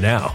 now.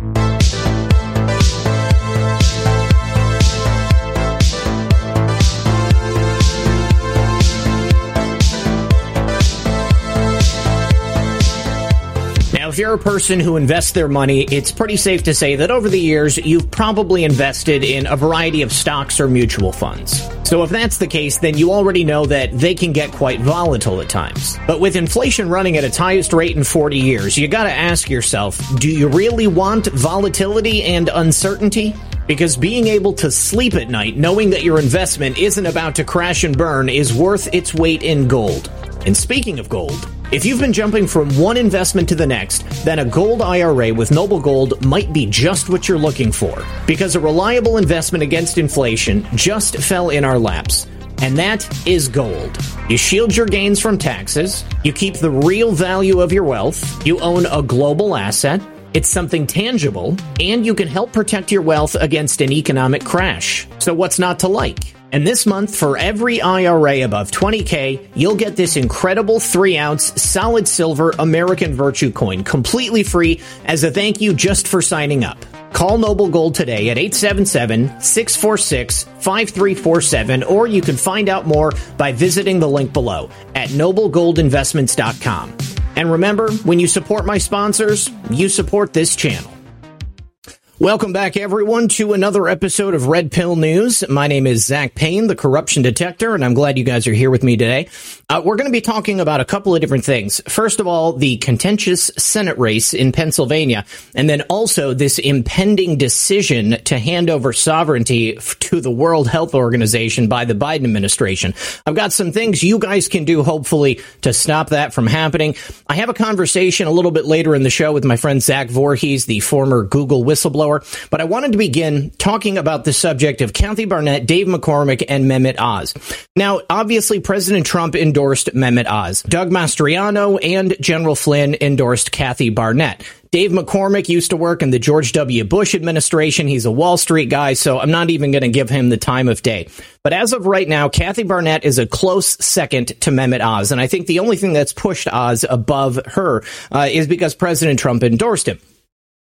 Now, if you're a person who invests their money, it's pretty safe to say that over the years, you've probably invested in a variety of stocks or mutual funds. So if that's the case, then you already know that they can get quite volatile at times. But with inflation running at its highest rate in 40 years, you gotta ask yourself, do you really want volatility and uncertainty? Because being able to sleep at night knowing that your investment isn't about to crash and burn is worth its weight in gold. And speaking of gold, if you've been jumping from one investment to the next, then a gold IRA with Noble Gold might be just what you're looking for. Because a reliable investment against inflation just fell in our laps. And that is gold. You shield your gains from taxes, you keep the real value of your wealth, you own a global asset, it's something tangible, and you can help protect your wealth against an economic crash. So what's not to like? And this month, for every IRA above 20K, you'll get this incredible 3 ounce solid silver American Virtue coin completely free as a thank you just for signing up. Call Noble Gold today at 877 646 5347, or you can find out more by visiting the link below at noblegoldinvestments.com. And remember, when you support my sponsors, you support this channel. Welcome back, everyone, to another episode of Red Pill News. My name is Zach Payne, the corruption detector, and I'm glad you guys are here with me today. Uh, we're going to be talking about a couple of different things. First of all, the contentious Senate race in Pennsylvania, and then also this impending decision to hand over sovereignty to the World Health Organization by the Biden administration. I've got some things you guys can do, hopefully, to stop that from happening. I have a conversation a little bit later in the show with my friend Zach Vorhies, the former Google whistleblower but I wanted to begin talking about the subject of Kathy Barnett, Dave McCormick, and Mehmet Oz. Now, obviously, President Trump endorsed Mehmet Oz. Doug Mastriano and General Flynn endorsed Kathy Barnett. Dave McCormick used to work in the George W. Bush administration. He's a Wall Street guy, so I'm not even going to give him the time of day. But as of right now, Kathy Barnett is a close second to Mehmet Oz. And I think the only thing that's pushed Oz above her uh, is because President Trump endorsed him.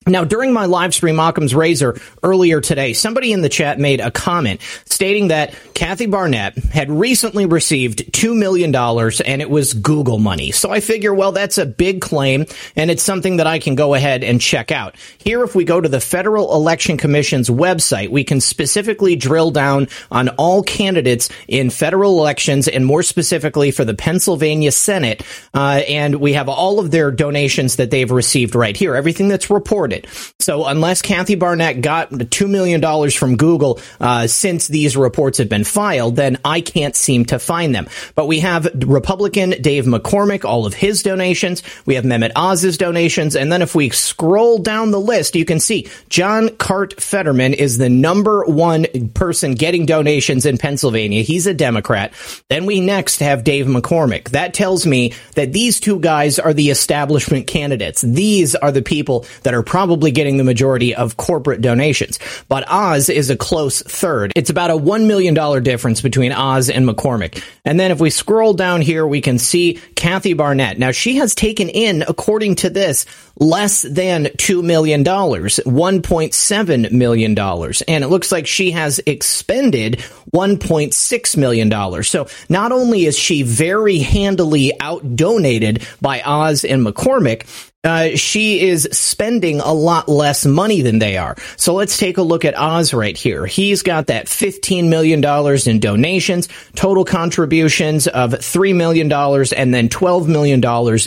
Now, during my live stream, Occam's Razor earlier today, somebody in the chat made a comment stating that Kathy Barnett had recently received $2 million and it was Google money. So I figure, well, that's a big claim and it's something that I can go ahead and check out. Here, if we go to the Federal Election Commission's website, we can specifically drill down on all candidates in federal elections and more specifically for the Pennsylvania Senate. Uh, and we have all of their donations that they've received right here, everything that's reported. So unless Kathy Barnett got $2 million from Google uh, since these reports have been filed, then I can't seem to find them. But we have Republican Dave McCormick, all of his donations. We have Mehmet Oz's donations. And then if we scroll down the list, you can see John Karl Fetterman is the number one person getting donations in Pennsylvania. He's a Democrat. Then we next have Dave McCormick. That tells me that these two guys are the establishment candidates. These are the people that are probably getting the majority of corporate donations. But Oz is a close third. It's about a $1 million difference between Oz and McCormick. And then if we scroll down here, we can see Kathy Barnett. Now she has taken in, according to this, less than $2 million, $1.7 million. And it looks like she has expended $1.6 million. So not only is she very handily out donated by Oz and McCormick, uh, she is spending a lot less money than they are. So let's take a look at Oz right here. He's got that $15 million in donations, total contributions of $3 million, and then $12 million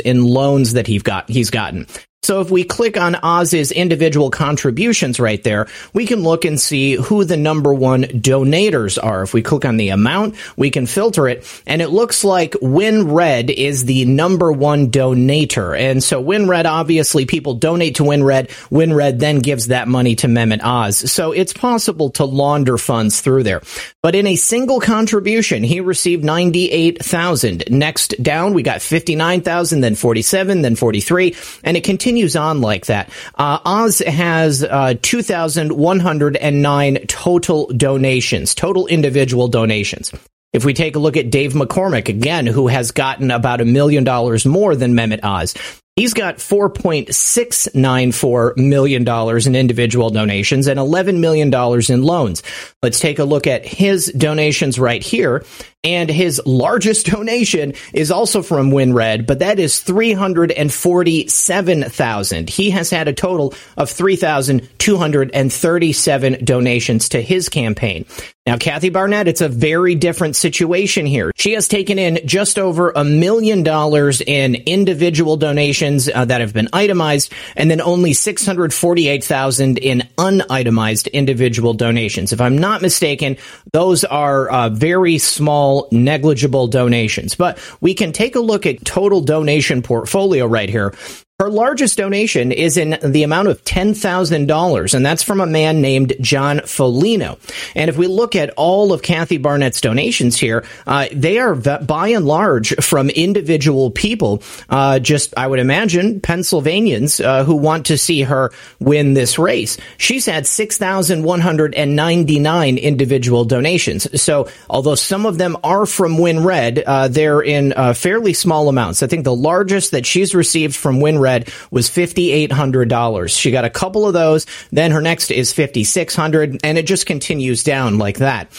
in loans that he's got, he's gotten. So if we click on Oz's individual contributions right there, we can look and see who the number one donators are. If we click on the amount, we can filter it, and it looks like WinRed is the number one donator. And so WinRed, obviously, people donate to WinRed. WinRed then gives that money to Mehmet Oz. So it's possible to launder funds through there. But in a single contribution, he received 98,000. Next down, we got 59,000, then 47, then 43, and it continues continues on like that. Uh, Oz has uh, 2,109 total donations, total individual donations. If we take a look at Dave McCormick, again, who has gotten about a million dollars more than Mehmet Oz, He's got $4.694 million in individual donations and $11 million in loans. Let's take a look at his donations right here. And his largest donation is also from WinRed, but that is 347,000. He has had a total of 3,237 donations to his campaign. Now, Kathy Barnett, it's a very different situation here. She has taken in just over a million dollars in individual donations uh, that have been itemized, and then only 648,000 in unitemized individual donations. If I'm not mistaken, those are uh, very small, negligible donations. But we can take a look at total donation portfolio right here. Her largest donation is in the amount of $10,000, and that's from a man named John Folino. And if we look at all of Kathy Barnett's donations here, uh, they are by and large from individual people, uh, just, I would imagine, Pennsylvanians uh, who want to see her win this race. She's had 6,199 individual donations. So, although some of them are from WinRed, uh, they're in uh, fairly small amounts. I think the largest that she's received from WinRed was $5,800. She got a couple of those. Then her next is 5,600 and it just continues down like that.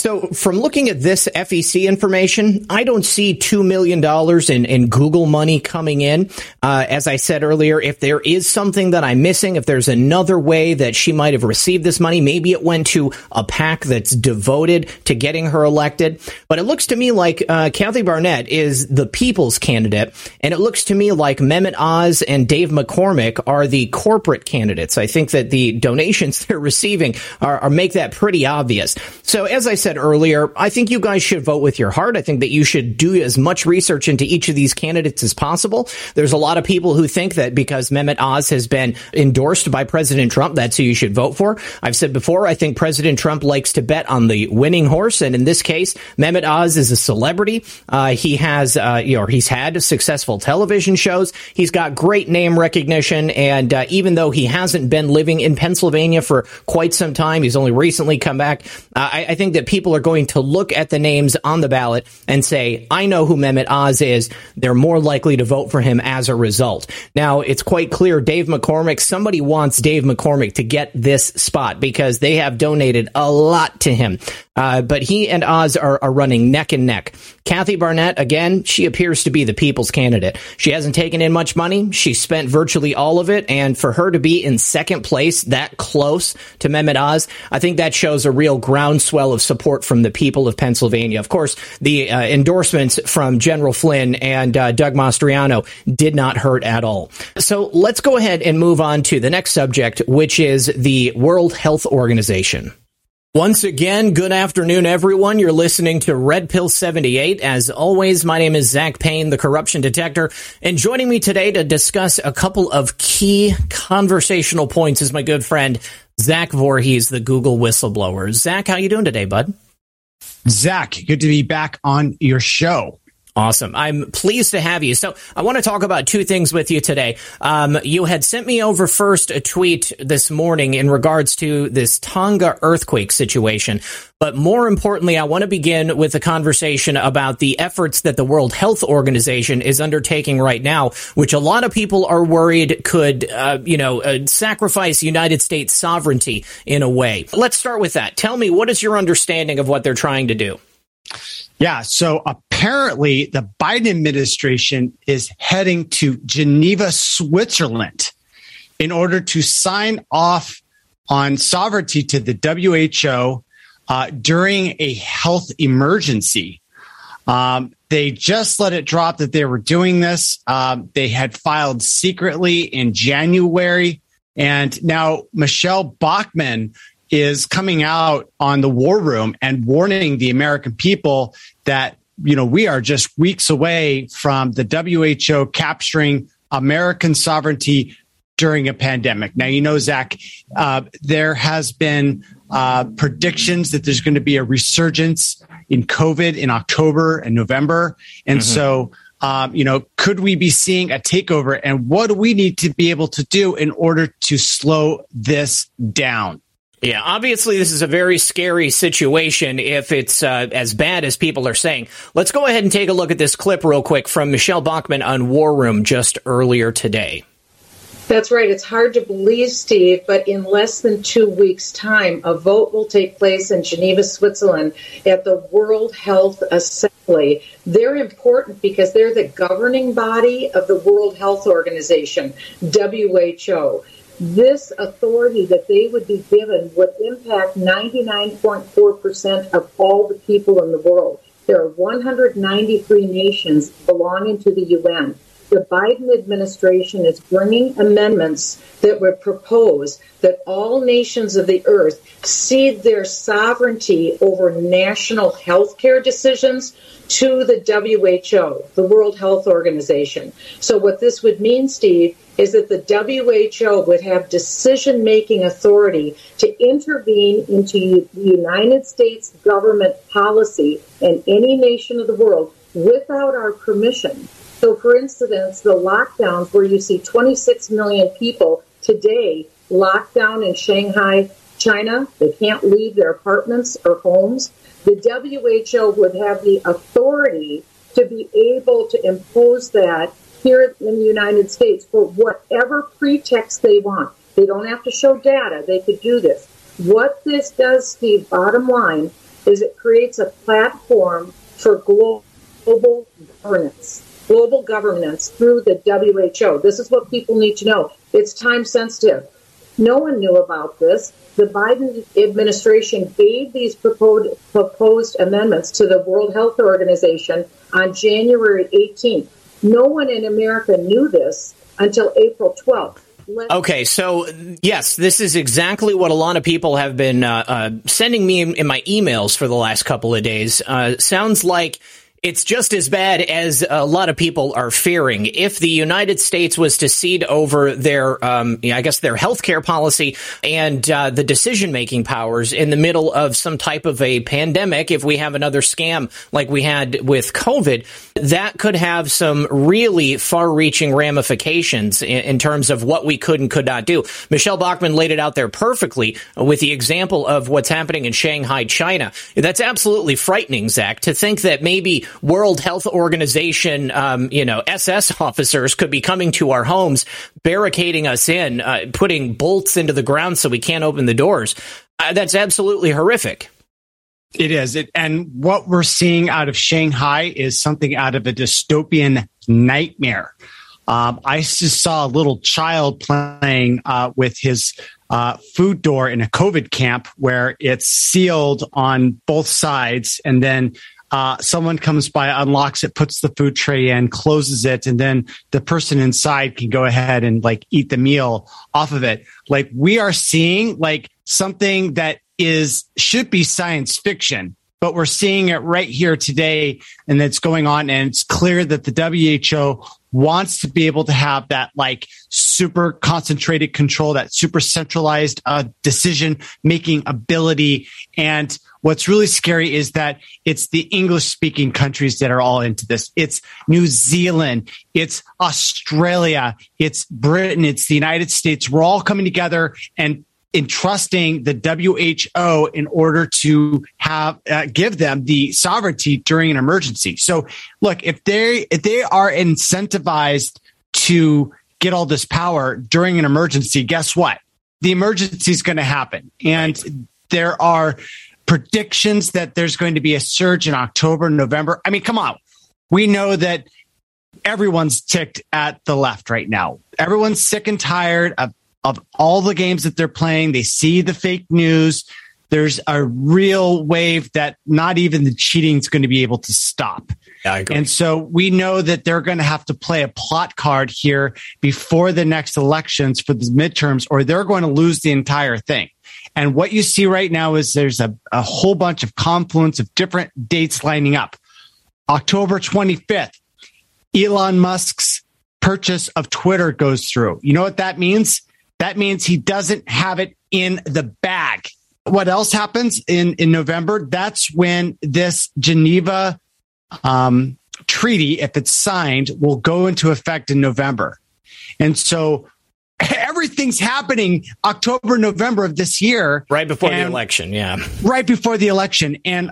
So, from looking at this FEC information, I don't see $2 million in, in Google money coming in. Uh, as I said earlier, if there is something that I'm missing, if there's another way that she might have received this money, maybe it went to a PAC that's devoted to getting her elected. But it looks to me like uh, Kathy Barnett is the people's candidate, and it looks to me like Mehmet Oz and Dave McCormick are the corporate candidates. I think that the donations they're receiving are, are make that pretty obvious. So, as I said, said earlier, I think you guys should vote with your heart. I think that you should do as much research into each of these candidates as possible. There's a lot of people who think that because Mehmet Oz has been endorsed by President Trump, that's who you should vote for. I've said before, I think President Trump likes to bet on the winning horse. And in this case, Mehmet Oz is a celebrity. Uh, he has, uh, you know, he's had successful television shows. He's got great name recognition. And uh, even though he hasn't been living in Pennsylvania for quite some time, he's only recently come back. Uh, I, I think that people people are going to look at the names on the ballot and say, I know who Mehmet Oz is. They're more likely to vote for him as a result. Now, it's quite clear Dave McCormick, somebody wants Dave McCormick to get this spot because they have donated a lot to him. Uh, but he and Oz are, are running neck and neck. Kathy Barnett, again, she appears to be the people's candidate. She hasn't taken in much money. She spent virtually all of it. And for her to be in second place, that close to Mehmet Oz, I think that shows a real groundswell of support from the people of Pennsylvania. Of course, the uh, endorsements from General Flynn and uh, Doug Mastriano did not hurt at all. So let's go ahead and move on to the next subject, which is the World Health Organization. Once again, good afternoon, everyone. You're listening to Red Pill 78. As always, my name is Zach Payne, the corruption detector, and joining me today to discuss a couple of key conversational points is my good friend, Zach Vorhies, the Google whistleblower. Zach, how you doing today, bud? Zach, good to be back on your show. Awesome. I'm pleased to have you. So I want to talk about two things with you today. Um, you had sent me over first a tweet this morning in regards to this Tonga earthquake situation. But more importantly, I want to begin with a conversation about the efforts that the World Health Organization is undertaking right now, which a lot of people are worried could, uh, you know, uh, sacrifice United States sovereignty in a way. Let's start with that. Tell me, what is your understanding of what they're trying to do? Yeah. So apparently the Biden administration is heading to Geneva, Switzerland in order to sign off on sovereignty to the WHO uh, during a health emergency. Um, they just let it drop that they were doing this. Um, they had filed secretly in January. And now Michelle Bachmann is coming out on the war room and warning the American people that, you know, we are just weeks away from the WHO capturing American sovereignty during a pandemic. Now, you know, Zach, uh, there has been uh, predictions that there's going to be a resurgence in COVID in October and November. And mm-hmm. so, um, you know, could we be seeing a takeover? And what do we need to be able to do in order to slow this down? Yeah, obviously, this is a very scary situation if it's uh, as bad as people are saying. Let's go ahead and take a look at this clip real quick from Michelle Bachmann on War Room just earlier today. That's right. It's hard to believe, Steve, but in less than two weeks' time, a vote will take place in Geneva, Switzerland at the World Health Assembly. They're important because they're the governing body of the World Health Organization, WHO. This authority that they would be given would impact 99.4% of all the people in the world. There are 193 nations belonging to the UN the Biden administration is bringing amendments that would propose that all nations of the earth cede their sovereignty over national health care decisions to the WHO, the World Health Organization. So, what this would mean, Steve, is that the WHO would have decision making authority to intervene into the United States government policy in any nation of the world without our permission. So, for instance, the lockdowns where you see 26 million people today locked down in Shanghai, China, they can't leave their apartments or homes. The WHO would have the authority to be able to impose that here in the United States for whatever pretext they want. They don't have to show data, they could do this. What this does, Steve, bottom line, is it creates a platform for global governance global governance through the WHO. This is what people need to know. It's time sensitive. No one knew about this. The Biden administration gave these proposed, proposed amendments to the World Health Organization on January 18th. No one in America knew this until April 12th. Okay, so yes, this is exactly what a lot of people have been uh, uh, sending me in, in, my emails for the last couple of days. Uh, sounds like it's just as bad as a lot of people are fearing. If the United States was to cede over their, um, I guess, their healthcare policy and uh, the decision making powers in the middle of some type of a pandemic, if we have another scam like we had with COVID, that could have some really far reaching ramifications in, in terms of what we could and could not do. Michelle Bachmann laid it out there perfectly with the example of what's happening in Shanghai, China. That's absolutely frightening, Zach, to think that maybe World Health Organization, um, you know, SS officers could be coming to our homes, barricading us in, uh, putting bolts into the ground so we can't open the doors. Uh, that's absolutely horrific. It is. It, and what we're seeing out of Shanghai is something out of a dystopian nightmare. Um, I just saw a little child playing uh, with his uh, food door in a COVID camp where it's sealed on both sides, and then uh, someone comes by, unlocks it, puts the food tray in, closes it, and then the person inside can go ahead and like eat the meal off of it. Like we are seeing like something that is should be science fiction, but we're seeing it right here today, and it's going on, and it's clear that the WHO wants to be able to have that like super concentrated control, that super centralized uh, decision making ability. And what's really scary is that it's the English speaking countries that are all into this. It's New Zealand, it's Australia, it's Britain, it's the United States. We're all coming together and entrusting the WHO in order to have uh, give them the sovereignty during an emergency. So, look, if they if they are incentivized to get all this power during an emergency, guess what? The emergency is going to happen, and there are predictions that there's going to be a surge in October, November. I mean, come on, we know that everyone's ticked at the left right now. Everyone's sick and tired of of all the games that they're playing. They see the fake news. there's a real wave that not even the cheating is going to be able to stop. And so we know that they're going to have to play a plot card here before the next elections for the midterms, or they're going to lose the entire thing. And what you see right now is there's a, a whole bunch of confluence of different dates lining up. October 25th, Elon Musk's purchase of Twitter goes through. You know what that means? That means he doesn't have it in the bag. What else happens in, in November? That's when this Geneva um, treaty, if it's signed, will go into effect in November. And so everything's happening October, November of this year. Right before the election. Yeah. Right before the election. And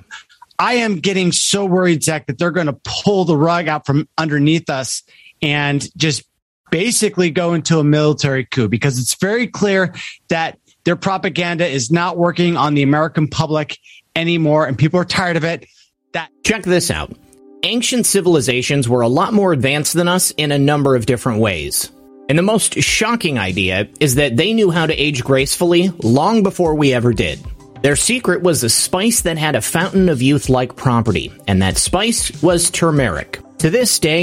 I am getting so worried, Zach, that they're going to pull the rug out from underneath us and just basically go into a military coup because it's very clear that their propaganda is not working on the American public anymore and people are tired of it. That check this out. Ancient civilizations were a lot more advanced than us in a number of different ways. And the most shocking idea is that they knew how to age gracefully long before we ever did. Their secret was a spice that had a fountain of youth like property, and that spice was turmeric. To this day,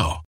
now.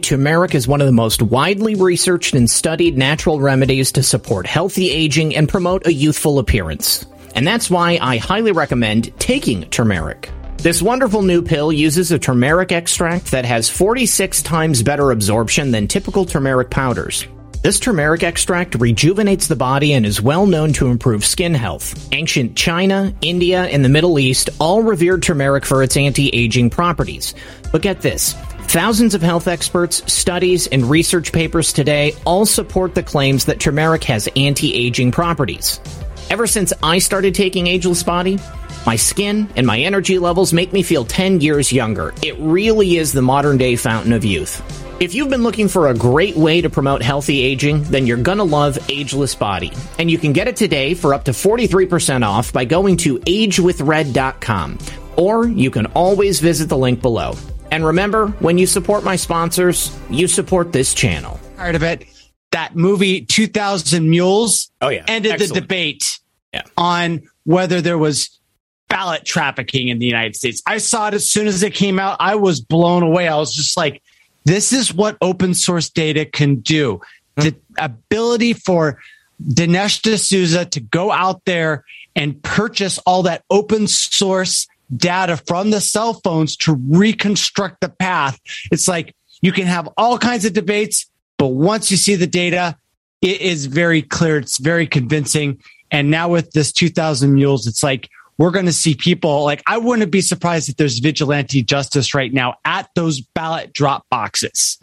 Turmeric is one of the most widely researched and studied natural remedies to support healthy aging and promote a youthful appearance. And that's why I highly recommend taking turmeric. This wonderful new pill uses a turmeric extract that has 46 times better absorption than typical turmeric powders. This turmeric extract rejuvenates the body and is well known to improve skin health. Ancient China, India, and the Middle East all revered turmeric for its anti-aging properties. But get this, Thousands of health experts, studies, and research papers today all support the claims that turmeric has anti-aging properties. Ever since I started taking Ageless Body, my skin and my energy levels make me feel 10 years younger. It really is the modern day fountain of youth. If you've been looking for a great way to promote healthy aging, then you're gonna love Ageless Body. And you can get it today for up to 43% off by going to agewithred.com. Or you can always visit the link below. And remember, when you support my sponsors, you support this channel. Part of it. That movie, 2000 Mules, oh, yeah. ended Excellent. the debate yeah. on whether there was ballot trafficking in the United States. I saw it as soon as it came out. I was blown away. I was just like, this is what open source data can do. Mm-hmm. The ability for Dinesh D'Souza to go out there and purchase all that open source data from the cell phones to reconstruct the path. It's like you can have all kinds of debates, but once you see the data, it is very clear. It's very convincing. And now with this 2000 mules, it's like we're going to see people like I wouldn't be surprised if there's vigilante justice right now at those ballot drop boxes.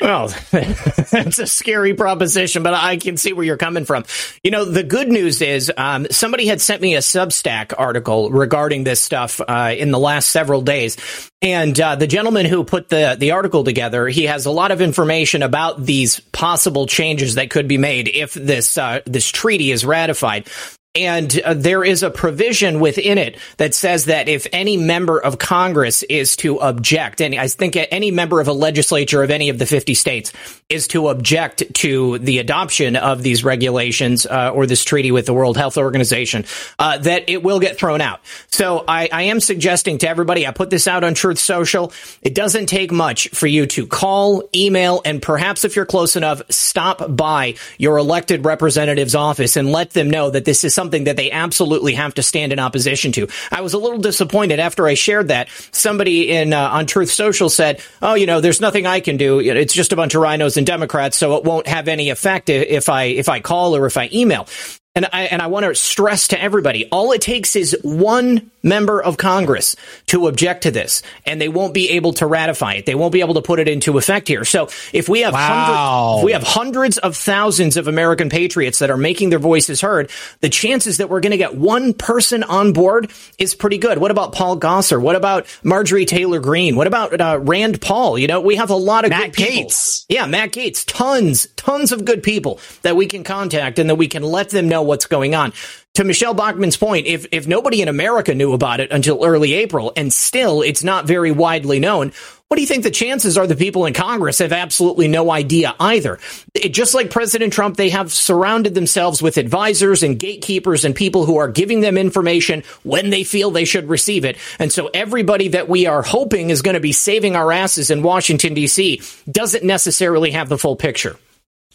Well, that's a scary proposition, but I can see where you're coming from. You know, the good news is um, somebody had sent me a Substack article regarding this stuff uh, in the last several days. And uh, the gentleman who put the, the article together, he has a lot of information about these possible changes that could be made if this uh, this treaty is ratified. And uh, there is a provision within it that says that if any member of Congress is to object, and I think any member of a legislature of any of the 50 states is to object to the adoption of these regulations uh, or this treaty with the World Health Organization, uh, that it will get thrown out. So I, I am suggesting to everybody, I put this out on Truth Social. It doesn't take much for you to call, email, and perhaps if you're close enough, stop by your elected representative's office and let them know that this is something that they absolutely have to stand in opposition to. I was a little disappointed after I shared that. Somebody in uh, on Truth Social said, "Oh, you know, there's nothing I can do. It's just a bunch of RINOs and Democrats, so it won't have any effect if I if I call or if I email." And I, and I want to stress to everybody, all it takes is one member of Congress to object to this, and they won't be able to ratify it. They won't be able to put it into effect here. So if we have wow. hundreds, we have hundreds of thousands of American patriots that are making their voices heard, the chances that we're going to get one person on board is pretty good. What about Paul Gosar? What about Marjorie Taylor Greene? What about uh, Rand Paul? You know, we have a lot of Matt good people. Gaetz. Yeah, Matt Gaetz. Tons, tons of good people that we can contact and that we can let them know what's going on. To Michelle Bachmann's point, if if nobody in America knew about it until early April, and still it's not very widely known, what do you think the chances are the people in Congress have absolutely no idea either? It, just like President Trump, they have surrounded themselves with advisors and gatekeepers and people who are giving them information when they feel they should receive it. And so everybody that we are hoping is going to be saving our asses in Washington, D.C. doesn't necessarily have the full picture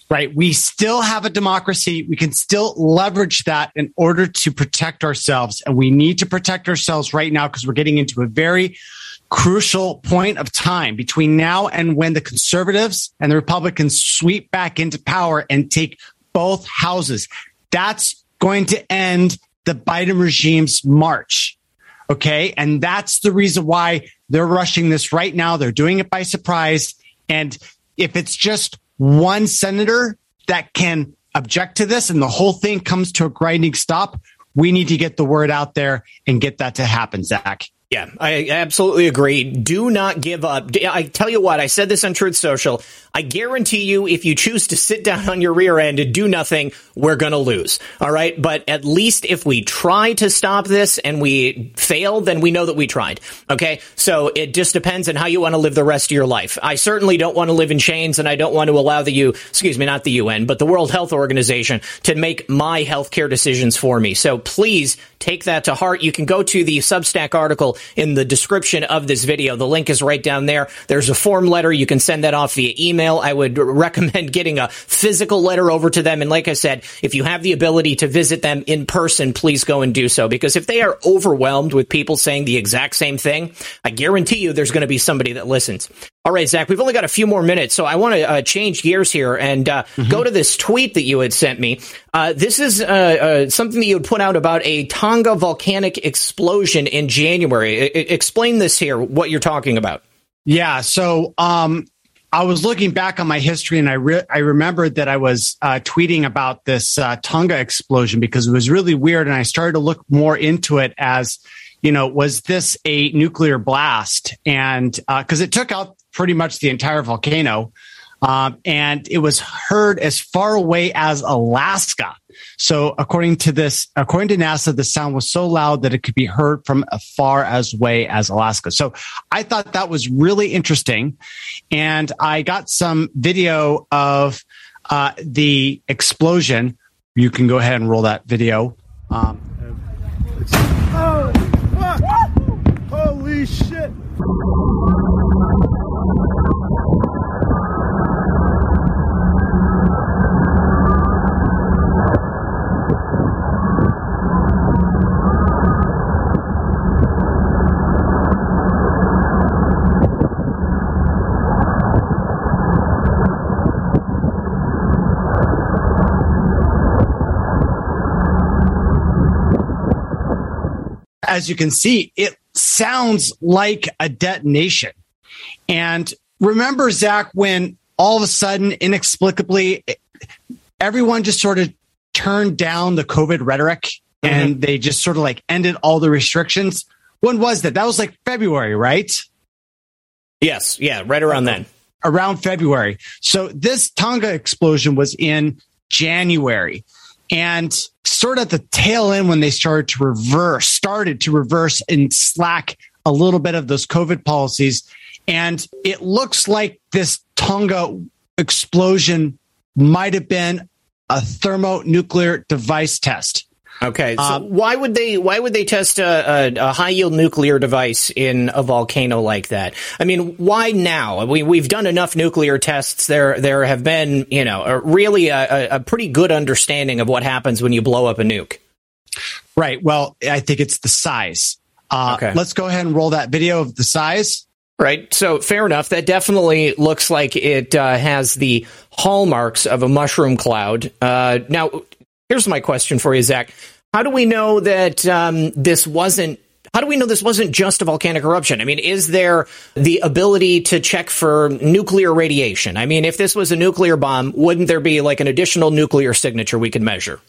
right? We still have a democracy. We can still leverage that in order to protect ourselves. And we need to protect ourselves right now because we're getting into a very crucial point of time between now and when the conservatives and the Republicans sweep back into power and take both houses. That's going to end the Biden regime's march. Okay. And that's the reason why they're rushing this right now. They're doing it by surprise. And if it's just one senator that can object to this and the whole thing comes to a grinding stop, we need to get the word out there and get that to happen, Zach. Yeah, I absolutely agree. Do not give up. I tell you what, I said this on Truth Social. I guarantee you, if you choose to sit down on your rear end and do nothing, we're going to lose. All right. But at least if we try to stop this and we fail, then we know that we tried. Okay. So it just depends on how you want to live the rest of your life. I certainly don't want to live in chains and I don't want to allow the U, excuse me, not the UN, but the World Health Organization to make my healthcare decisions for me. So please take that to heart. You can go to the Substack article in the description of this video. The link is right down there. There's a form letter. You can send that off via email. I would recommend getting a physical letter over to them. And like I said, if you have the ability to visit them in person, please go and do so. Because if they are overwhelmed with people saying the exact same thing, I guarantee you there's going to be somebody that listens. All right, Zach, we've only got a few more minutes, so I want to uh, change gears here and uh, mm-hmm. go to this tweet that you had sent me. Uh, this is uh, uh, something that you had put out about a Tonga volcanic explosion in January. I- explain this here, what you're talking about. Yeah. So um, I was looking back on my history and I, re- I remembered that I was uh, tweeting about this uh, Tonga explosion because it was really weird. And I started to look more into it as, you know, was this a nuclear blast? And because uh, it took out pretty much the entire volcano. Um, and it was heard as far away as Alaska. So according to this, according to NASA, the sound was so loud that it could be heard from as far as way as Alaska. So I thought that was really interesting. And I got some video of uh, the explosion. You can go ahead and roll that video. Um, oh, Holy shit. As you can see, it sounds like a detonation. And remember, Zach, when all of a sudden, inexplicably, everyone just sort of turned down the COVID rhetoric mm-hmm. and they just sort of like ended all the restrictions. When was that? That was like February, right? Yes. Yeah. Right around then. Around February. So this Tonga explosion was in January. And sort of at the tail end when they started to reverse, started to reverse and slack a little bit of those COVID policies. And it looks like this Tonga explosion might have been a thermonuclear device test. Okay, so um, why would they why would they test a, a, a, high yield nuclear device in a volcano like that? I mean, why now? We we've done enough nuclear tests. There there have been you know a, really a, a pretty good understanding of what happens when you blow up a nuke. Right. Well, I think it's the size. Uh, okay. Let's go ahead and roll that video of the size. Right. So fair enough. That definitely looks like it uh, has the hallmarks of a mushroom cloud. Uh, now, Here's my question for you, Zach. How do we know that um, this wasn't how do we know this wasn't just a volcanic eruption? I mean, is there the ability to check for nuclear radiation? I mean, if this was a nuclear bomb, wouldn't there be like an additional nuclear signature we could measure?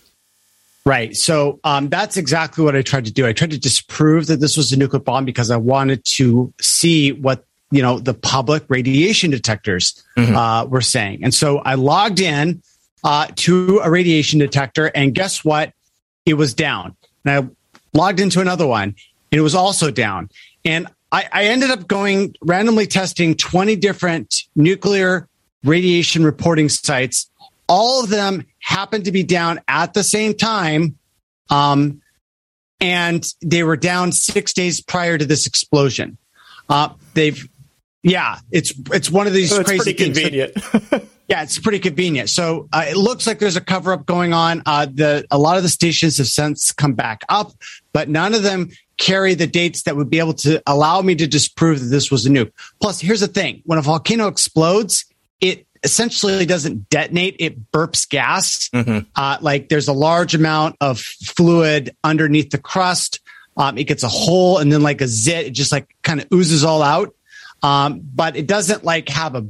Right. So um, that's exactly what I tried to do. I tried to disprove that this was a nuclear bomb because I wanted to see what you know the public radiation detectors mm-hmm. uh, were saying, and so I logged in uh, to a radiation detector, and guess what? It was down. And I logged into another one, and it was also down. And I, I ended up going randomly testing 20 different nuclear radiation reporting sites. All of them happened to be down at the same time. Um, and they were down six days prior to this explosion. Uh, they've, yeah, it's it's one of these so crazy pretty convenient. Yeah, it's pretty convenient. So uh, it looks like there's a cover up going on. Uh, the a lot of the stations have since come back up, but none of them carry the dates that would be able to allow me to disprove that this was a nuke. Plus, here's the thing: when a volcano explodes, it essentially doesn't detonate; it burps gas. Mm-hmm. Uh, like there's a large amount of fluid underneath the crust. Um, it gets a hole, and then like a zit, it just like kind of oozes all out. Um, but it doesn't like have a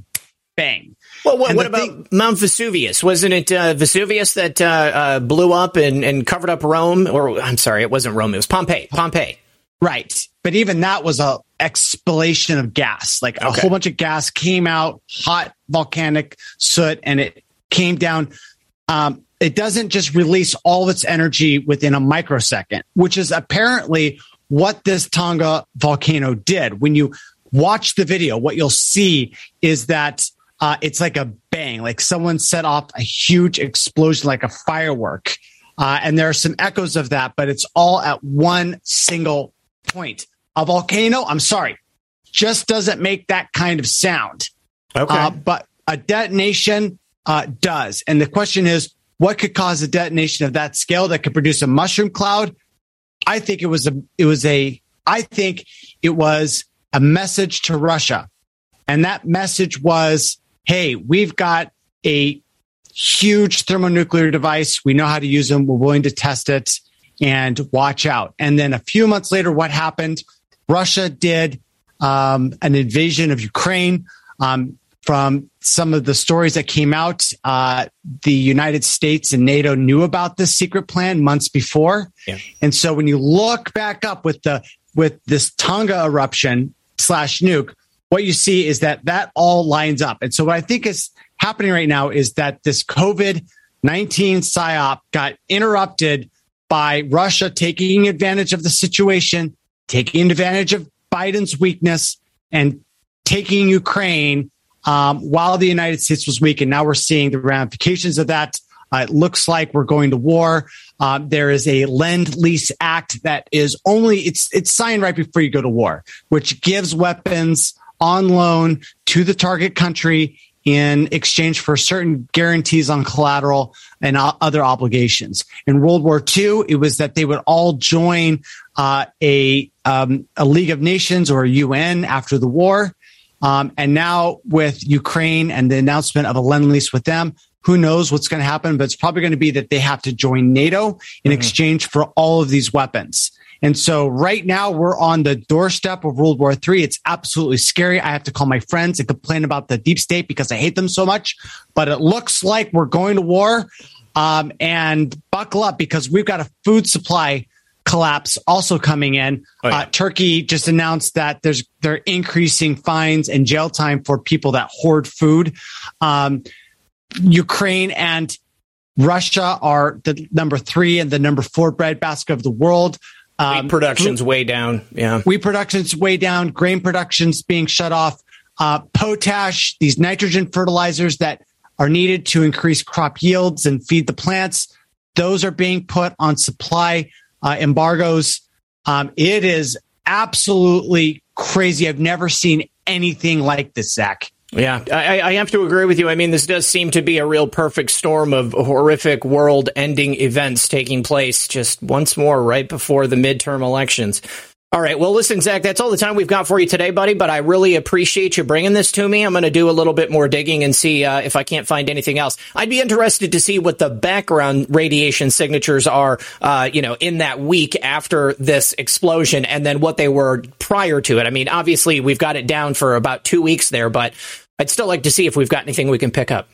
bang. Well, what, what about thing, Mount Vesuvius? Wasn't it uh, Vesuvius that uh, uh, blew up and, and covered up Rome? Or I'm sorry, it wasn't Rome. It was Pompeii. Pompeii. Right, but even that was a explosion of gas. Like a okay. whole bunch of gas came out, hot volcanic soot, and it came down. Um, it doesn't just release all of its energy within a microsecond, which is apparently what this Tonga volcano did. When you watch the video, what you'll see is that uh, it's like a bang, like someone set off a huge explosion, like a firework. Uh, and there are some echoes of that, but it's all at one single point. A volcano, I'm sorry, just doesn't make that kind of sound. Okay. Uh, but a detonation uh, does. And the question is, what could cause a detonation of that scale that could produce a mushroom cloud? I think it was a, it was a, I think it was a message to Russia. And that message was hey, we've got a huge thermonuclear device. We know how to use them. We're willing to test it and watch out. And then a few months later, what happened? Russia did um, an invasion of Ukraine. Um, from some of the stories that came out, uh, the United States and NATO knew about this secret plan months before. Yeah. And so when you look back up with the with this Tonga eruption slash nuke, what you see is that that all lines up. And so what I think is happening right now is that this COVID 19 psyop got interrupted by Russia taking advantage of the situation, taking advantage of Biden's weakness, and taking Ukraine um, while the United States was weak. And now we're seeing the ramifications of that. Uh, it looks like we're going to war. Um, there is a lend lease act that is only it's it's signed right before you go to war, which gives weapons on loan to the target country in exchange for certain guarantees on collateral and other obligations. In World War II, it was that they would all join uh, a um, a League of Nations or a UN after the war. Um, and now with Ukraine and the announcement of a lend lease with them, who knows what's going to happen? But it's probably going to be that they have to join NATO in mm-hmm. exchange for all of these weapons. And so right now we're on the doorstep of World War III. It's absolutely scary. I have to call my friends and complain about the deep state because I hate them so much. But it looks like we're going to war. Um, and buckle up because we've got a food supply collapse also coming in. Oh, yeah. uh, Turkey just announced that there's they're increasing fines and jail time for people that hoard food. Um, Ukraine and Russia are the number three and the number four breadbasket of the world. Um, wheat production's way down. Yeah. Wheat production's way down. Grain production's being shut off. Uh, potash, these nitrogen fertilizers that are needed to increase crop yields and feed the plants, those are being put on supply uh, embargoes. Um, it is absolutely crazy. I've never seen anything like this, Zach. Yeah, I, I, have to agree with you. I mean, this does seem to be a real perfect storm of horrific world ending events taking place just once more right before the midterm elections. All right. Well, listen, Zach, that's all the time we've got for you today, buddy. But I really appreciate you bringing this to me. I'm going to do a little bit more digging and see uh, if I can't find anything else. I'd be interested to see what the background radiation signatures are, uh, you know, in that week after this explosion, and then what they were prior to it. I mean, obviously, we've got it down for about two weeks there, but I'd still like to see if we've got anything we can pick up.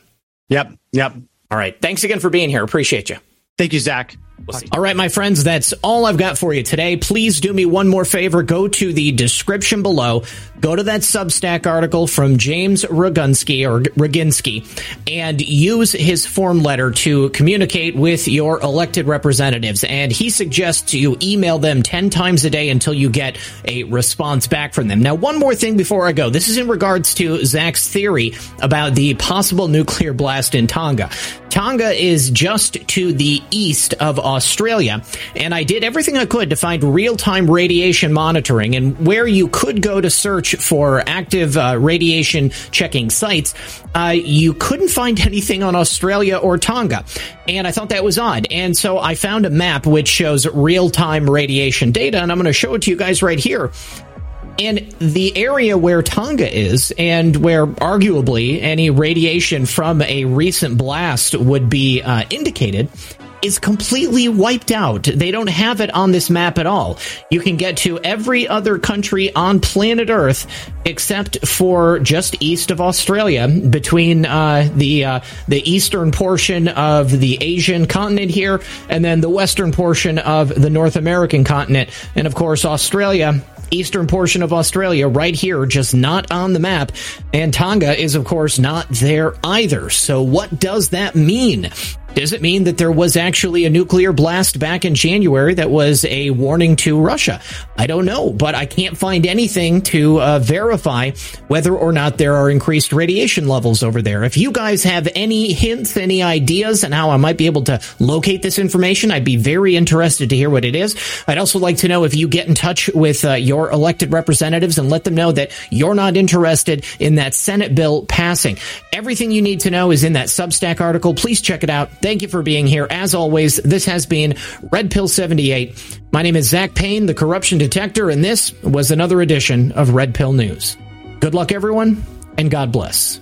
Yep. Yep. All right. Thanks again for being here. Appreciate you. Thank you, Zach. We'll all right, my friends, that's all I've got for you today. Please do me one more favor. Go to the description below. Go to that Substack article from James Rogunsky or Roginsky and use his form letter to communicate with your elected representatives. And he suggests you email them 10 times a day until you get a response back from them. Now, one more thing before I go. This is in regards to Zach's theory about the possible nuclear blast in Tonga. Tonga is just to the east of Australia, and I did everything I could to find real time radiation monitoring and where you could go to search for active uh, radiation checking sites. Uh, you couldn't find anything on Australia or Tonga, and I thought that was odd. And so I found a map which shows real time radiation data, and I'm going to show it to you guys right here. And the area where Tonga is, and where arguably any radiation from a recent blast would be uh, indicated, is completely wiped out. They don't have it on this map at all. You can get to every other country on planet Earth except for just east of Australia, between uh, the uh, the eastern portion of the Asian continent here, and then the western portion of the North American continent, and of course Australia eastern portion of Australia right here, just not on the map. And Tonga is, of course, not there either. So what does that mean? Does it mean that there was actually a nuclear blast back in January that was a warning to Russia? I don't know, but I can't find anything to uh, verify whether or not there are increased radiation levels over there. If you guys have any hints, any ideas on how I might be able to locate this information, I'd be very interested to hear what it is. I'd also like to know if you get in touch with uh, your elected representatives and let them know that you're not interested in that Senate bill passing. Everything you need to know is in that Substack article. Please check it out. Thank you for being here. As always, this has been Red Pill 78. My name is Zach Payne, the corruption detector, and this was another edition of Red Pill News. Good luck, everyone, and God bless.